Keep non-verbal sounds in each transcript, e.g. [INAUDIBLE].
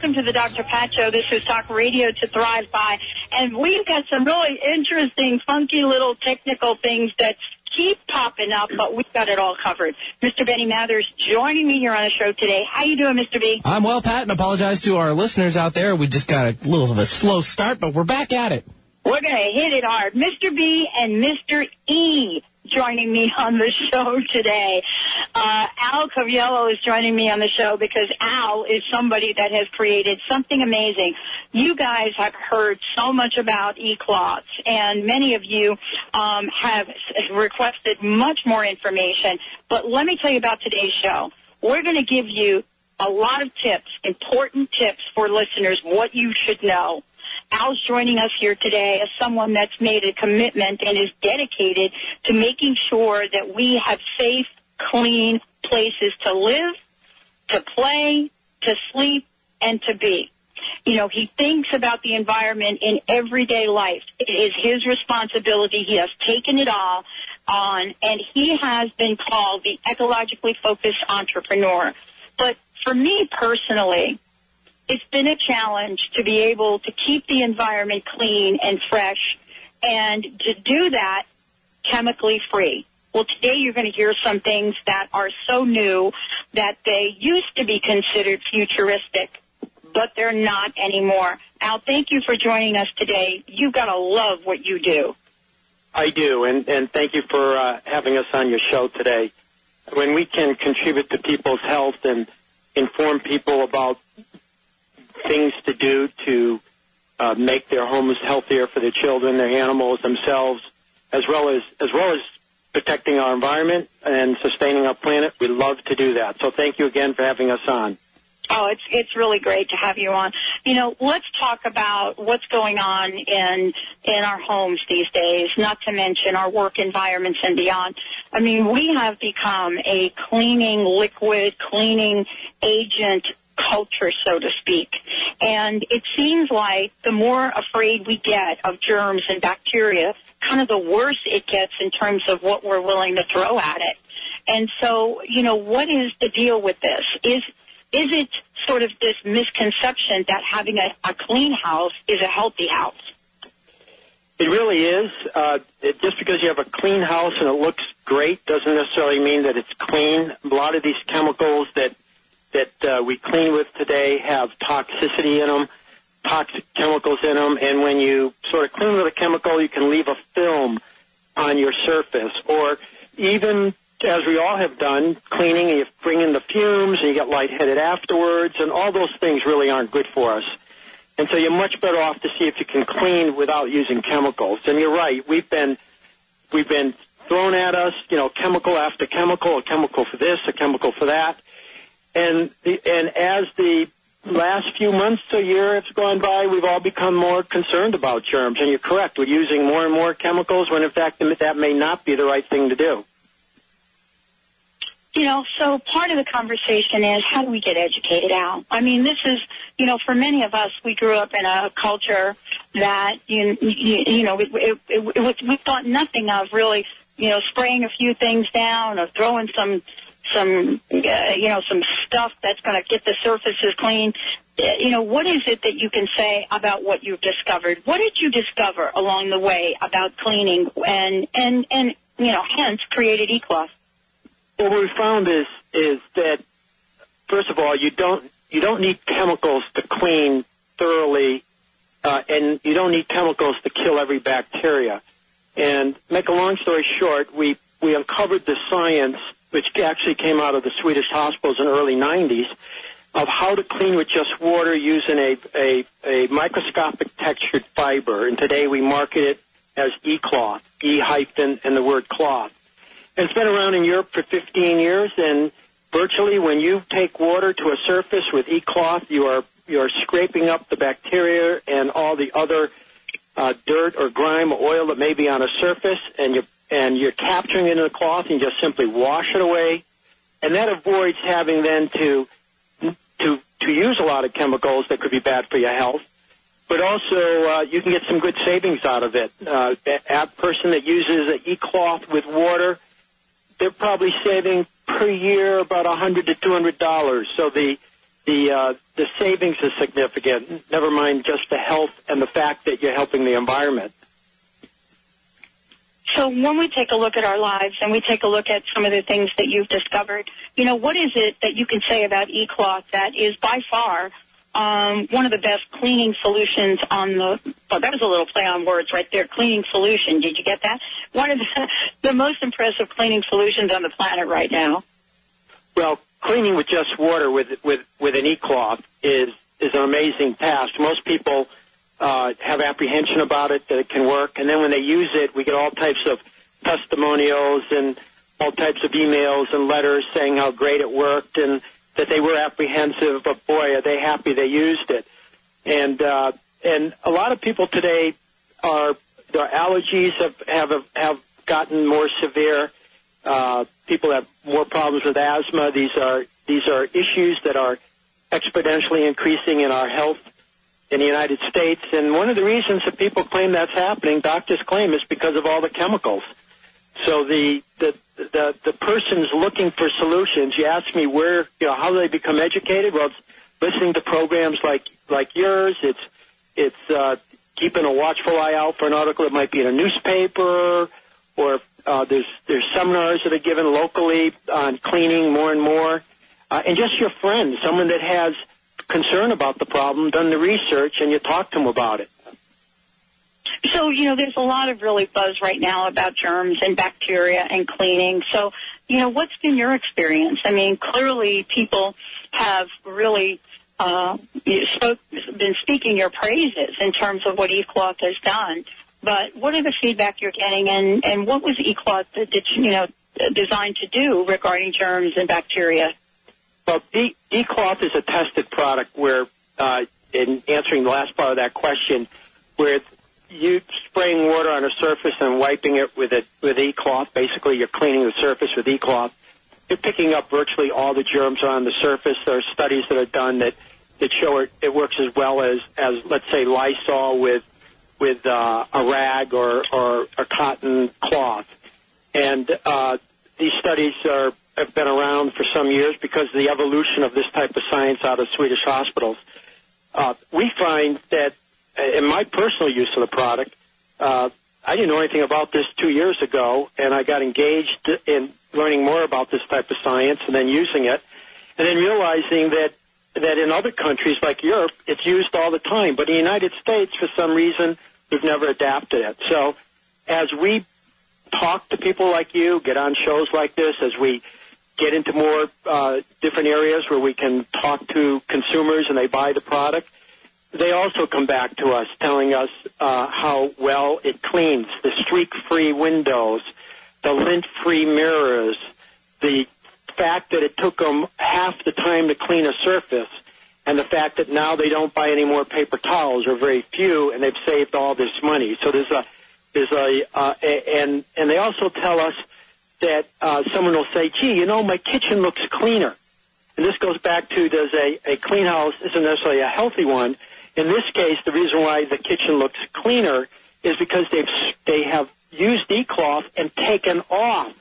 Welcome to the Dr. Pat Show. This is Talk Radio to Thrive By. And we've got some really interesting, funky little technical things that keep popping up, but we've got it all covered. Mr. Benny Mathers joining me here on the show today. How you doing, Mr. B? I'm well, Pat, and apologize to our listeners out there. We just got a little of a slow start, but we're back at it. We're going to hit it hard. Mr. B and Mr. E joining me on the show today. Uh, Al Coviello is joining me on the show because Al is somebody that has created something amazing. You guys have heard so much about eCloths, and many of you um, have requested much more information. But let me tell you about today's show. We're going to give you a lot of tips, important tips for listeners, what you should know. Al's joining us here today as someone that's made a commitment and is dedicated to making sure that we have safe, clean places to live, to play, to sleep, and to be. You know, he thinks about the environment in everyday life. It is his responsibility. He has taken it all on, and he has been called the ecologically focused entrepreneur. But for me personally, it's been a challenge to be able to keep the environment clean and fresh and to do that chemically free. Well, today you're going to hear some things that are so new that they used to be considered futuristic, but they're not anymore. Al, thank you for joining us today. You've got to love what you do. I do, and, and thank you for uh, having us on your show today. When we can contribute to people's health and inform people about things to do to uh, make their homes healthier for their children, their animals, themselves, as well as as well as protecting our environment and sustaining our planet, we love to do that. So thank you again for having us on. Oh, it's it's really great to have you on. You know, let's talk about what's going on in in our homes these days. Not to mention our work environments and beyond. I mean, we have become a cleaning liquid, cleaning agent culture, so to speak. And it seems like the more afraid we get of germs and bacteria, kind of the worse it gets in terms of what we're willing to throw at it. And so, you know, what is the deal with this? Is is it sort of this misconception that having a, a clean house is a healthy house? It really is. Uh, it, just because you have a clean house and it looks great doesn't necessarily mean that it's clean. A lot of these chemicals that that uh, we clean with today have toxicity in them, toxic chemicals in them, and when you sort of clean with a chemical, you can leave a film on your surface, or even as we all have done, cleaning, and you bring in the fumes, and you get lightheaded afterwards, and all those things really aren't good for us. And so you're much better off to see if you can clean without using chemicals. And you're right, we've been we've been thrown at us, you know, chemical after chemical, a chemical for this, a chemical for that. And the, and as the last few months to year has gone by, we've all become more concerned about germs. And you're correct, we're using more and more chemicals when in fact that may not be the right thing to do. You know, so part of the conversation is how do we get educated out? I mean, this is, you know, for many of us, we grew up in a culture that, you, you, you know, it, it, it we thought nothing of really, you know, spraying a few things down or throwing some, some, uh, you know, some stuff that's going to get the surfaces clean. Uh, You know, what is it that you can say about what you've discovered? What did you discover along the way about cleaning and, and, and you know, hence created E-Cloth. Well, what we found is is that first of all, you don't you don't need chemicals to clean thoroughly, uh, and you don't need chemicals to kill every bacteria. And make a long story short, we we uncovered the science, which actually came out of the Swedish hospitals in the early 90s, of how to clean with just water using a, a, a microscopic textured fiber. And today we market it as E-cloth, E hyphen and the word cloth. And it's been around in Europe for 15 years, and virtually when you take water to a surface with E-cloth, you are you are scraping up the bacteria and all the other uh, dirt or grime or oil that may be on a surface, and you and you're capturing it in the cloth, and just simply wash it away, and that avoids having then to to to use a lot of chemicals that could be bad for your health. But also, uh, you can get some good savings out of it. Uh, a person that uses an e-cloth with water, they're probably saving per year about a hundred to two hundred dollars. So the the uh, the savings is significant. Never mind just the health and the fact that you're helping the environment. So when we take a look at our lives and we take a look at some of the things that you've discovered, you know, what is it that you can say about eCloth that is by far um, one of the best cleaning solutions on the, well, that was a little play on words right there, cleaning solution. Did you get that? One of the, [LAUGHS] the most impressive cleaning solutions on the planet right now. Well, cleaning with just water with, with, with an e-cloth is, is an amazing task. Most people uh, have apprehension about it that it can work, and then when they use it, we get all types of testimonials and all types of emails and letters saying how great it worked and that they were apprehensive, but boy, are they happy they used it. And uh, and a lot of people today are their allergies have have have gotten more severe. Uh, people have more problems with asthma. These are these are issues that are exponentially increasing in our health in the United States. And one of the reasons that people claim that's happening, doctors claim, is because of all the chemicals. So the the the, the person's looking for solutions. You ask me where, you know, how do they become educated? Well, it's listening to programs like like yours. It's it's uh, keeping a watchful eye out for an article that might be in a newspaper, or uh, there's there's seminars that are given locally on cleaning more and more, uh, and just your friend, someone that has concern about the problem, done the research, and you talk to them about it. So, you know, there's a lot of really buzz right now about germs and bacteria and cleaning. So, you know, what's been your experience? I mean, clearly people have really uh, spoke, been speaking your praises in terms of what eCloth has done. But what are the feedback you're getting, and, and what was eCloth you know designed to do regarding germs and bacteria? Well, e- eCloth is a tested product where, uh, in answering the last part of that question, where you spraying water on a surface and wiping it with a with e-cloth. Basically, you're cleaning the surface with e-cloth. You're picking up virtually all the germs on the surface. There are studies that are done that that show it, it works as well as as let's say Lysol with with uh, a rag or or a cotton cloth. And uh, these studies are have been around for some years because of the evolution of this type of science out of Swedish hospitals. Uh, we find that in my personal use of the product, uh, I didn't know anything about this two years ago, and I got engaged in learning more about this type of science and then using it, and then realizing that that in other countries like Europe, it's used all the time, but in the United States, for some reason, we've never adapted it. So, as we talk to people like you, get on shows like this, as we get into more uh, different areas where we can talk to consumers and they buy the product, they also come back to us telling us uh, how well it cleans the streak-free windows, the lint-free mirrors, the fact that it took them half the time to clean a surface, and the fact that now they don't buy any more paper towels or very few, and they've saved all this money. So there's a there's a, uh, and and they also tell us that uh, someone will say, "Gee, you know, my kitchen looks cleaner." And this goes back to does a, a clean house isn't necessarily a healthy one in this case, the reason why the kitchen looks cleaner is because they've they have used e-cloth and taken off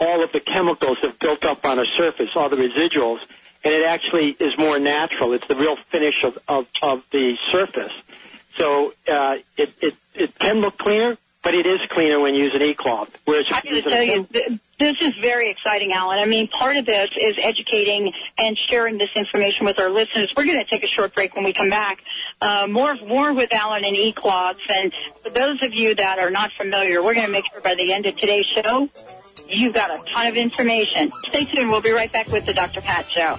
all of the chemicals that built up on a surface, all the residuals, and it actually is more natural. It's the real finish of, of, of the surface. So uh, it, it, it can look cleaner, but it is cleaner when using e-cloth. Whereas if got to tell you, th- this is very exciting, Alan. I mean, part of this is educating and sharing this information with our listeners. We're going to take a short break when we come back. Uh, more, more with Alan and e-cloths. And for those of you that are not familiar, we're going to make sure by the end of today's show, you've got a ton of information. Stay tuned. We'll be right back with the Dr. Pat Show.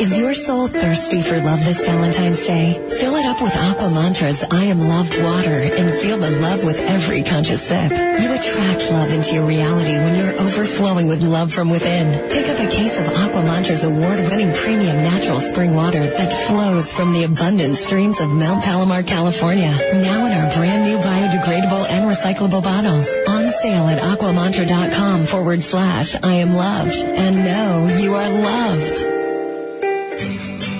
Is your soul thirsty for love this Valentine's Day? Fill it up with Aqua Mantra's I Am Loved water and feel the love with every conscious sip. You attract love into your reality when you're overflowing with love from within. Pick up a case of Aqua Mantra's award-winning premium natural spring water that flows from the abundant streams of Mount Palomar, California. Now in our brand new biodegradable and recyclable bottles. On sale at aquamantra.com forward slash I am loved. And know you are loved.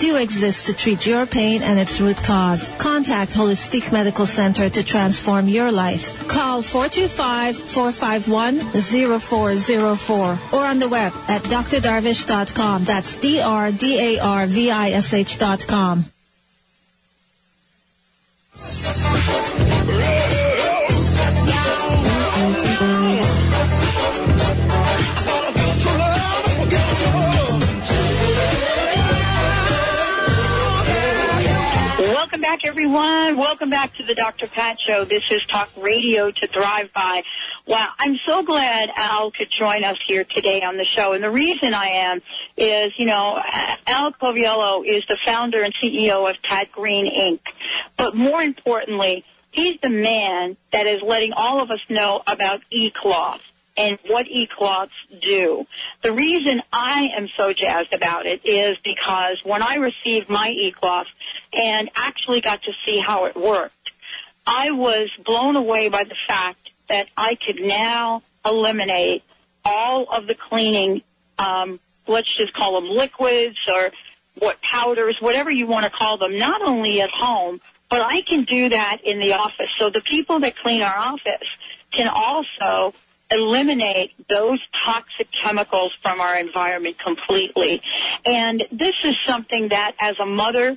do exist to treat your pain and its root cause. Contact Holistic Medical Center to transform your life. Call 425-451-0404 or on the web at drdarvish.com. That's D-R-D-A-R-V-I-S-H dot com. Back, everyone. Welcome back to the Dr. Pat Show. This is Talk Radio to Thrive By. Wow, I'm so glad Al could join us here today on the show. And the reason I am is, you know, Al Coviello is the founder and CEO of Tad Green Inc. But more importantly, he's the man that is letting all of us know about e-cloth and what e-cloths do. The reason I am so jazzed about it is because when I received my e-cloth and actually got to see how it worked, I was blown away by the fact that I could now eliminate all of the cleaning, um, let's just call them liquids or what powders, whatever you want to call them, not only at home, but I can do that in the office. So the people that clean our office can also eliminate those toxic chemicals from our environment completely. And this is something that as a mother,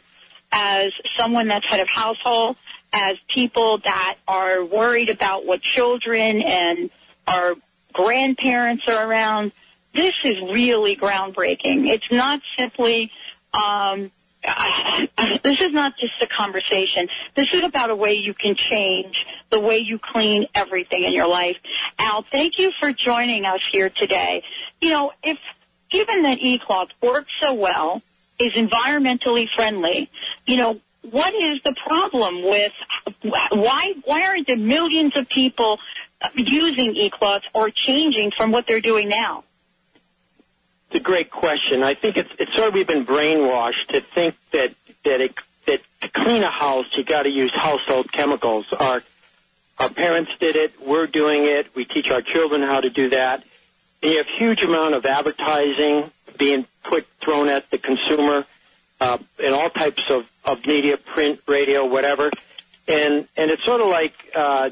as someone that's head of household, as people that are worried about what children and our grandparents are around, this is really groundbreaking. It's not simply um, this is not just a conversation. This is about a way you can change the way you clean everything in your life. Al, thank you for joining us here today. You know, if given that eCloth works so well, is environmentally friendly, you know, what is the problem with why why aren't there millions of people using eCloth or changing from what they're doing now? It's a great question. I think it's it's sort of we've been brainwashed to think that that it, that to clean a house you got to use household chemicals. Our our parents did it. We're doing it. We teach our children how to do that. And you have huge amount of advertising being put thrown at the consumer uh, in all types of, of media, print, radio, whatever. And and it's sort of like uh,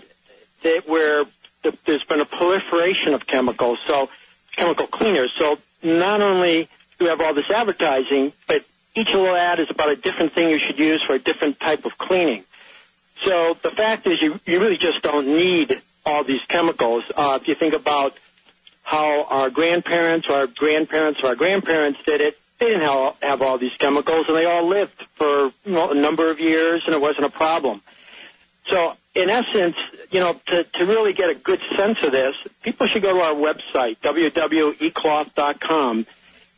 that where the, there's been a proliferation of chemicals, so chemical cleaners. So not only do we have all this advertising, but each little ad is about a different thing you should use for a different type of cleaning. So the fact is, you, you really just don't need all these chemicals. Uh, if you think about how our grandparents or our grandparents or our grandparents did it, they didn't have, have all these chemicals, and they all lived for you know, a number of years, and it wasn't a problem. So, in essence, you know, to, to really get a good sense of this, people should go to our website, www.ecloth.com,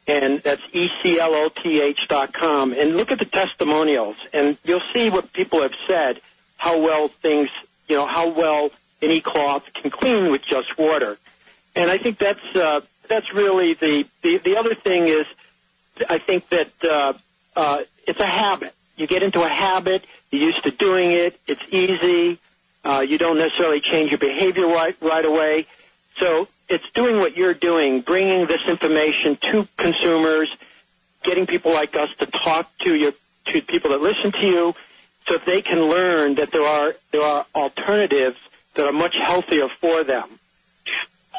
and that's E-C-L-O-T-H dot com, and look at the testimonials, and you'll see what people have said, how well things, you know, how well an e-cloth can clean with just water. And I think that's, uh, that's really the, the, the other thing is, I think that, uh, uh, it's a habit. You get into a habit, you're used to doing it, it's easy, uh, you don't necessarily change your behavior right, right away. So it's doing what you're doing, bringing this information to consumers, getting people like us to talk to your to people that listen to you, so they can learn that there are there are alternatives that are much healthier for them.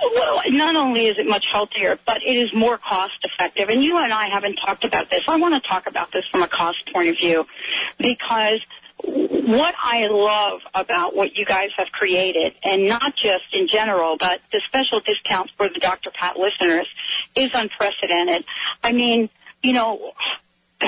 Well, not only is it much healthier, but it is more cost effective. And you and I haven't talked about this. I want to talk about this from a cost point of view because what I love about what you guys have created, and not just in general, but the special discounts for the Dr. Pat listeners, is unprecedented. I mean, you know,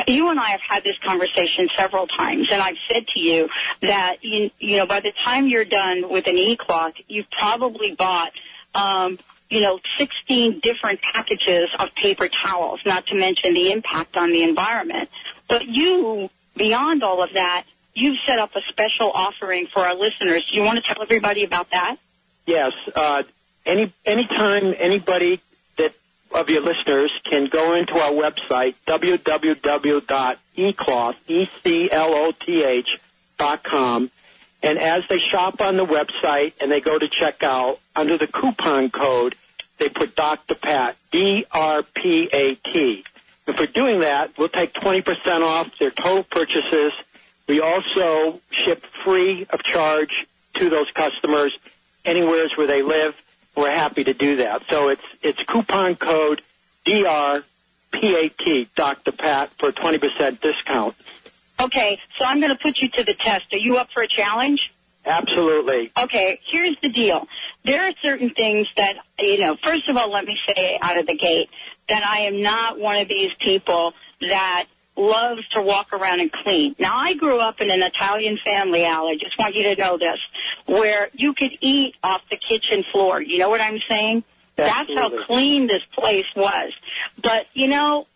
you and I have had this conversation several times, and I've said to you that you, you know by the time you're done with an e-cloth, you've probably bought. Um, you know, 16 different packages of paper towels, not to mention the impact on the environment. But you, beyond all of that, you've set up a special offering for our listeners. Do you want to tell everybody about that? Yes. Uh, any anytime anybody that of your listeners can go into our website www.ecloth e c l o t h dot com, and as they shop on the website and they go to checkout under the coupon code, they put Dr. Pat D R P A T. And for doing that, we'll take 20% off their total purchases we also ship free of charge to those customers anywhere where they live. We're happy to do that. So it's it's coupon code DRPAT, Dr. Pat, for a 20% discount. Okay, so I'm going to put you to the test. Are you up for a challenge? Absolutely. Okay, here's the deal. There are certain things that, you know, first of all, let me say out of the gate that I am not one of these people that loves to walk around and clean. Now, I grew up in an Italian family, Al. I just want you to know this, where you could eat off the kitchen floor. You know what I'm saying? Absolutely. That's how clean this place was. But, you know,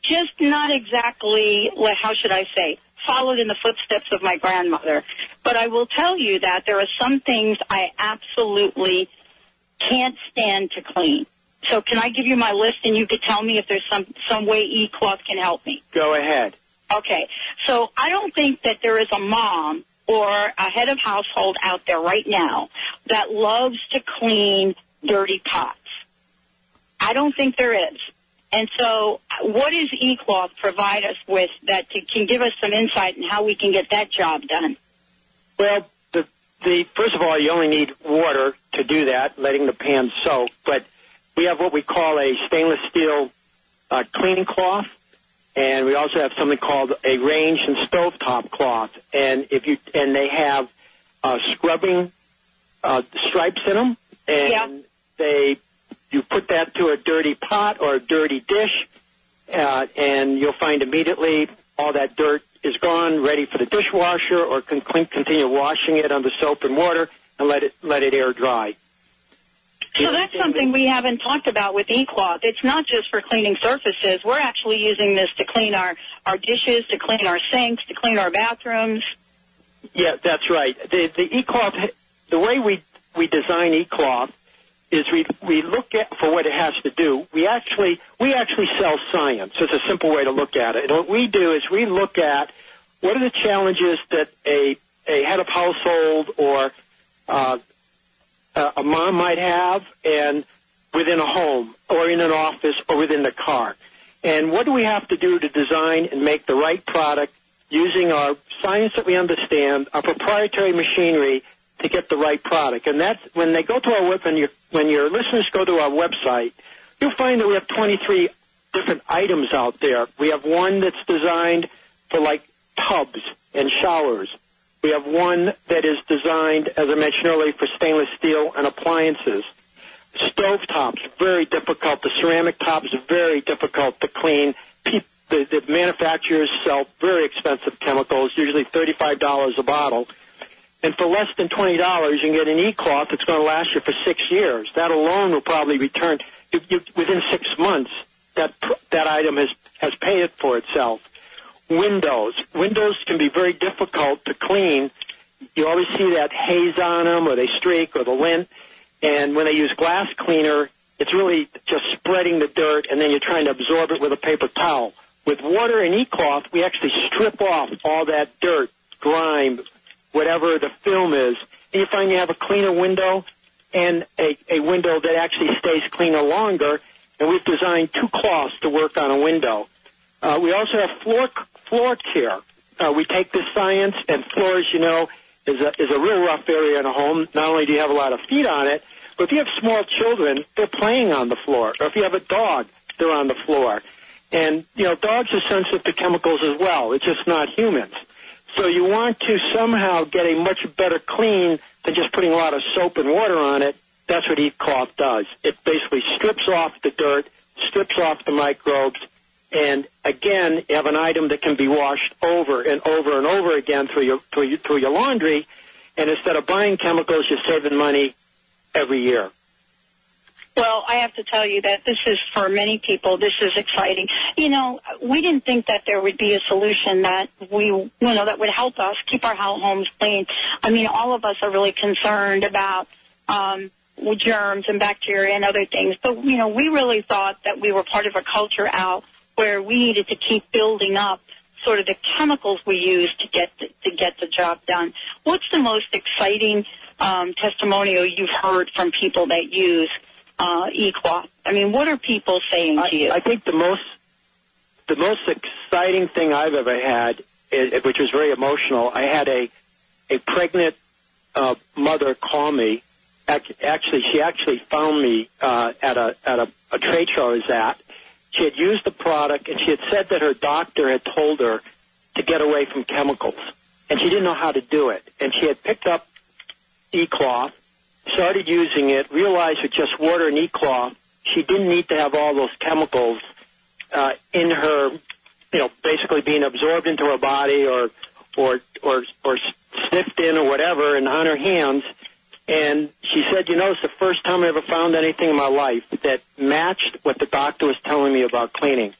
just not exactly, what how should I say, followed in the footsteps of my grandmother. But I will tell you that there are some things I absolutely can't stand to clean. So can I give you my list and you could tell me if there's some, some way eCloth can help me? Go ahead. Okay. So I don't think that there is a mom or a head of household out there right now that loves to clean dirty pots. I don't think there is. And so what does eCloth provide us with that to, can give us some insight in how we can get that job done? Well, the, the, first of all, you only need water to do that, letting the pan soak, but we have what we call a stainless steel uh, cleaning cloth, and we also have something called a range and stovetop cloth. And if you and they have uh, scrubbing uh, stripes in them, and Yeah. they you put that to a dirty pot or a dirty dish, uh, and you'll find immediately all that dirt is gone, ready for the dishwasher, or can continue washing it under soap and water and let it let it air dry. So that's something we haven't talked about with eCloth. It's not just for cleaning surfaces. We're actually using this to clean our, our dishes, to clean our sinks, to clean our bathrooms. Yeah, that's right. The the eCloth, the way we we design eCloth is we we look at for what it has to do. We actually we actually sell science. It's a simple way to look at it. And what we do is we look at what are the challenges that a a head of household or uh, a mom might have, and within a home or in an office or within the car. And what do we have to do to design and make the right product using our science that we understand, our proprietary machinery to get the right product. And that's when they go to our web, when your, when your listeners go to our website, you'll find that we have 23 different items out there. We have one that's designed for like tubs and showers. We have one that is designed, as I mentioned earlier, for stainless steel and appliances. Stove tops, very difficult. The ceramic tops, very difficult to clean. The, the manufacturers sell very expensive chemicals, usually $35 a bottle. And for less than $20, you can get an e-cloth that's going to last you for six years. That alone will probably return, you, you, within six months, that, that item has, has paid for itself. Windows. Windows can be very difficult to clean. You always see that haze on them, or they streak, or the lint. And when they use glass cleaner, it's really just spreading the dirt, and then you're trying to absorb it with a paper towel. With water and e-cloth, we actually strip off all that dirt, grime, whatever the film is, and you find you have a cleaner window and a, a window that actually stays cleaner longer. And we've designed two cloths to work on a window. Uh, we also have floor floor care. Uh, we take this science, and floors, you know, is a is a real rough area in a home. Not only do you have a lot of feet on it, but if you have small children, they're playing on the floor. Or if you have a dog, they're on the floor. And you know, dogs are sensitive to chemicals as well. It's just not humans. So you want to somehow get a much better clean than just putting a lot of soap and water on it. That's what e-cloth does. It basically strips off the dirt, strips off the microbes, and again, you have an item that can be washed over and over and over again through your through your, through your laundry. And instead of buying chemicals, you're saving money every year. Well, I have to tell you that this is for many people. This is exciting. You know, we didn't think that there would be a solution that we, you know, that would help us keep our homes clean. I mean, all of us are really concerned about um, germs and bacteria and other things. But you know, we really thought that we were part of a culture out where we needed to keep building up sort of the chemicals we use to get the, to get the job done. What's the most exciting um, testimonial you've heard from people that use uh, eCloth? I mean, what are people saying I, to you? I think the most the most exciting thing I've ever had, is, which was very emotional. I had a a pregnant uh, mother call me. Actually, she actually found me uh, at a at a, a trade show I was at. She had used the product, and she had said that her doctor had told her to get away from chemicals, and she didn't know how to do it. And she had picked up e-cloth, started using it, realized with just water and e-cloth, she didn't need to have all those chemicals uh, in her, you know, basically being absorbed into her body or or or or sniffed in or whatever, and on her hands. And she said, you know, it's the first time I ever found anything in my life that matched what the doctor was telling me about cleaning.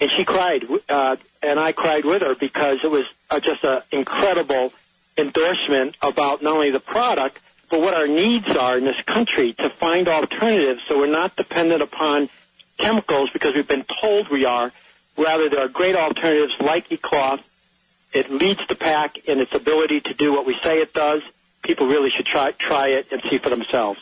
And she cried, uh, and I cried with her because it was uh, just an incredible endorsement about not only the product, but what our needs are in this country to find alternatives so we're not dependent upon chemicals because we've been told we are. Rather, there are great alternatives like e-cloth. It leads the pack in its ability to do what we say it does. People really should try, try it and see for themselves.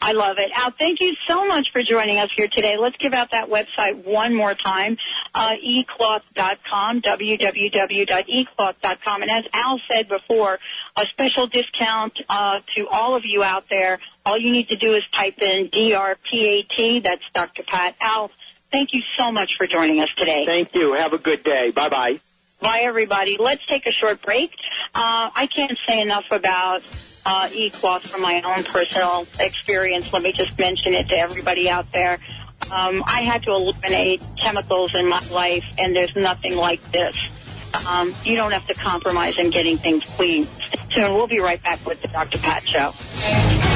I love it. Al, thank you so much for joining us here today. Let's give out that website one more time, uh, ecloth.com, www.ecloth.com. And as Al said before, a special discount uh, to all of you out there. All you need to do is type in DRPAT. That's Dr. Pat. Al, thank you so much for joining us today. Thank you. Have a good day. Bye-bye. Bye, everybody. Let's take a short break. Uh, I can't say enough about uh, eCloth from my own personal experience. Let me just mention it to everybody out there. Um, I had to eliminate chemicals in my life, and there's nothing like this. Um, you don't have to compromise in getting things clean. Soon, we'll be right back with the Dr. Pat Show.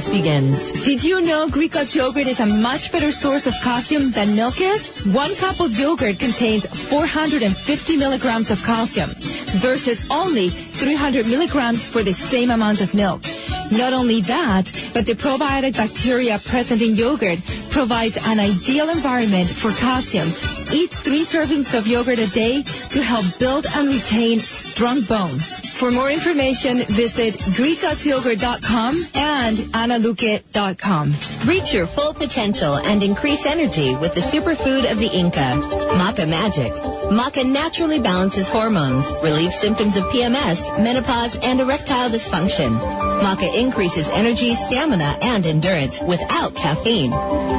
begins. Did you know Greek God's yogurt is a much better source of calcium than milk is? One cup of yogurt contains 450 milligrams of calcium versus only 300 milligrams for the same amount of milk. Not only that, but the probiotic bacteria present in yogurt provides an ideal environment for calcium. Eat three servings of yogurt a day to help build and retain strong bones. For more information, visit GreekGodsYogurt.com and AnaLuque.com. Reach your full potential and increase energy with the superfood of the Inca, Maca Magic. Maca naturally balances hormones, relieves symptoms of PMS, menopause, and erectile dysfunction. Maca increases energy, stamina, and endurance without caffeine.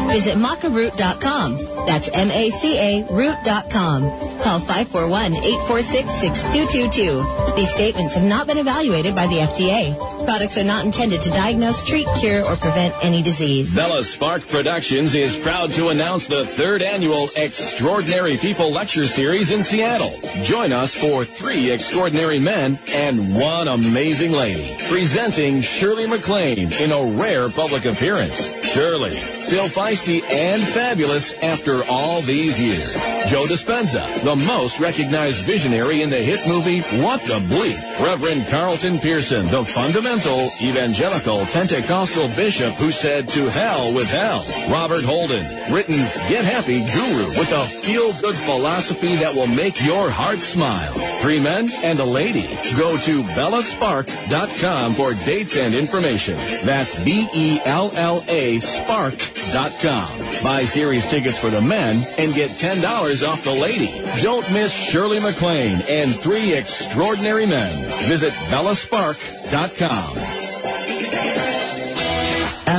Visit macaroot.com. That's M-A-C-A root.com. Call 541-846-6222. These statements have not been evaluated by the FDA. Products are not intended to diagnose, treat, cure, or prevent any disease. Bella Spark Productions is proud to announce the third annual Extraordinary People Lecture Series in Seattle. Join us for three extraordinary men and one amazing lady. Presenting Shirley MacLaine in a rare public appearance. Shirley, still feisty and fabulous after all these years. Joe Dispenza, the most recognized visionary in the hit movie What the Bleep. Reverend Carlton Pearson, the fundamental evangelical Pentecostal bishop who said to hell with hell. Robert Holden, Britain's Get Happy guru with a feel-good philosophy that will make your heart smile. Three men and a lady. Go to bellaspark.com for dates and information. That's B-E-L-L-A spark.com. Buy series tickets for the men and get $10 off the lady. Don't miss Shirley MacLaine and three extraordinary men. Visit bellaspark.com.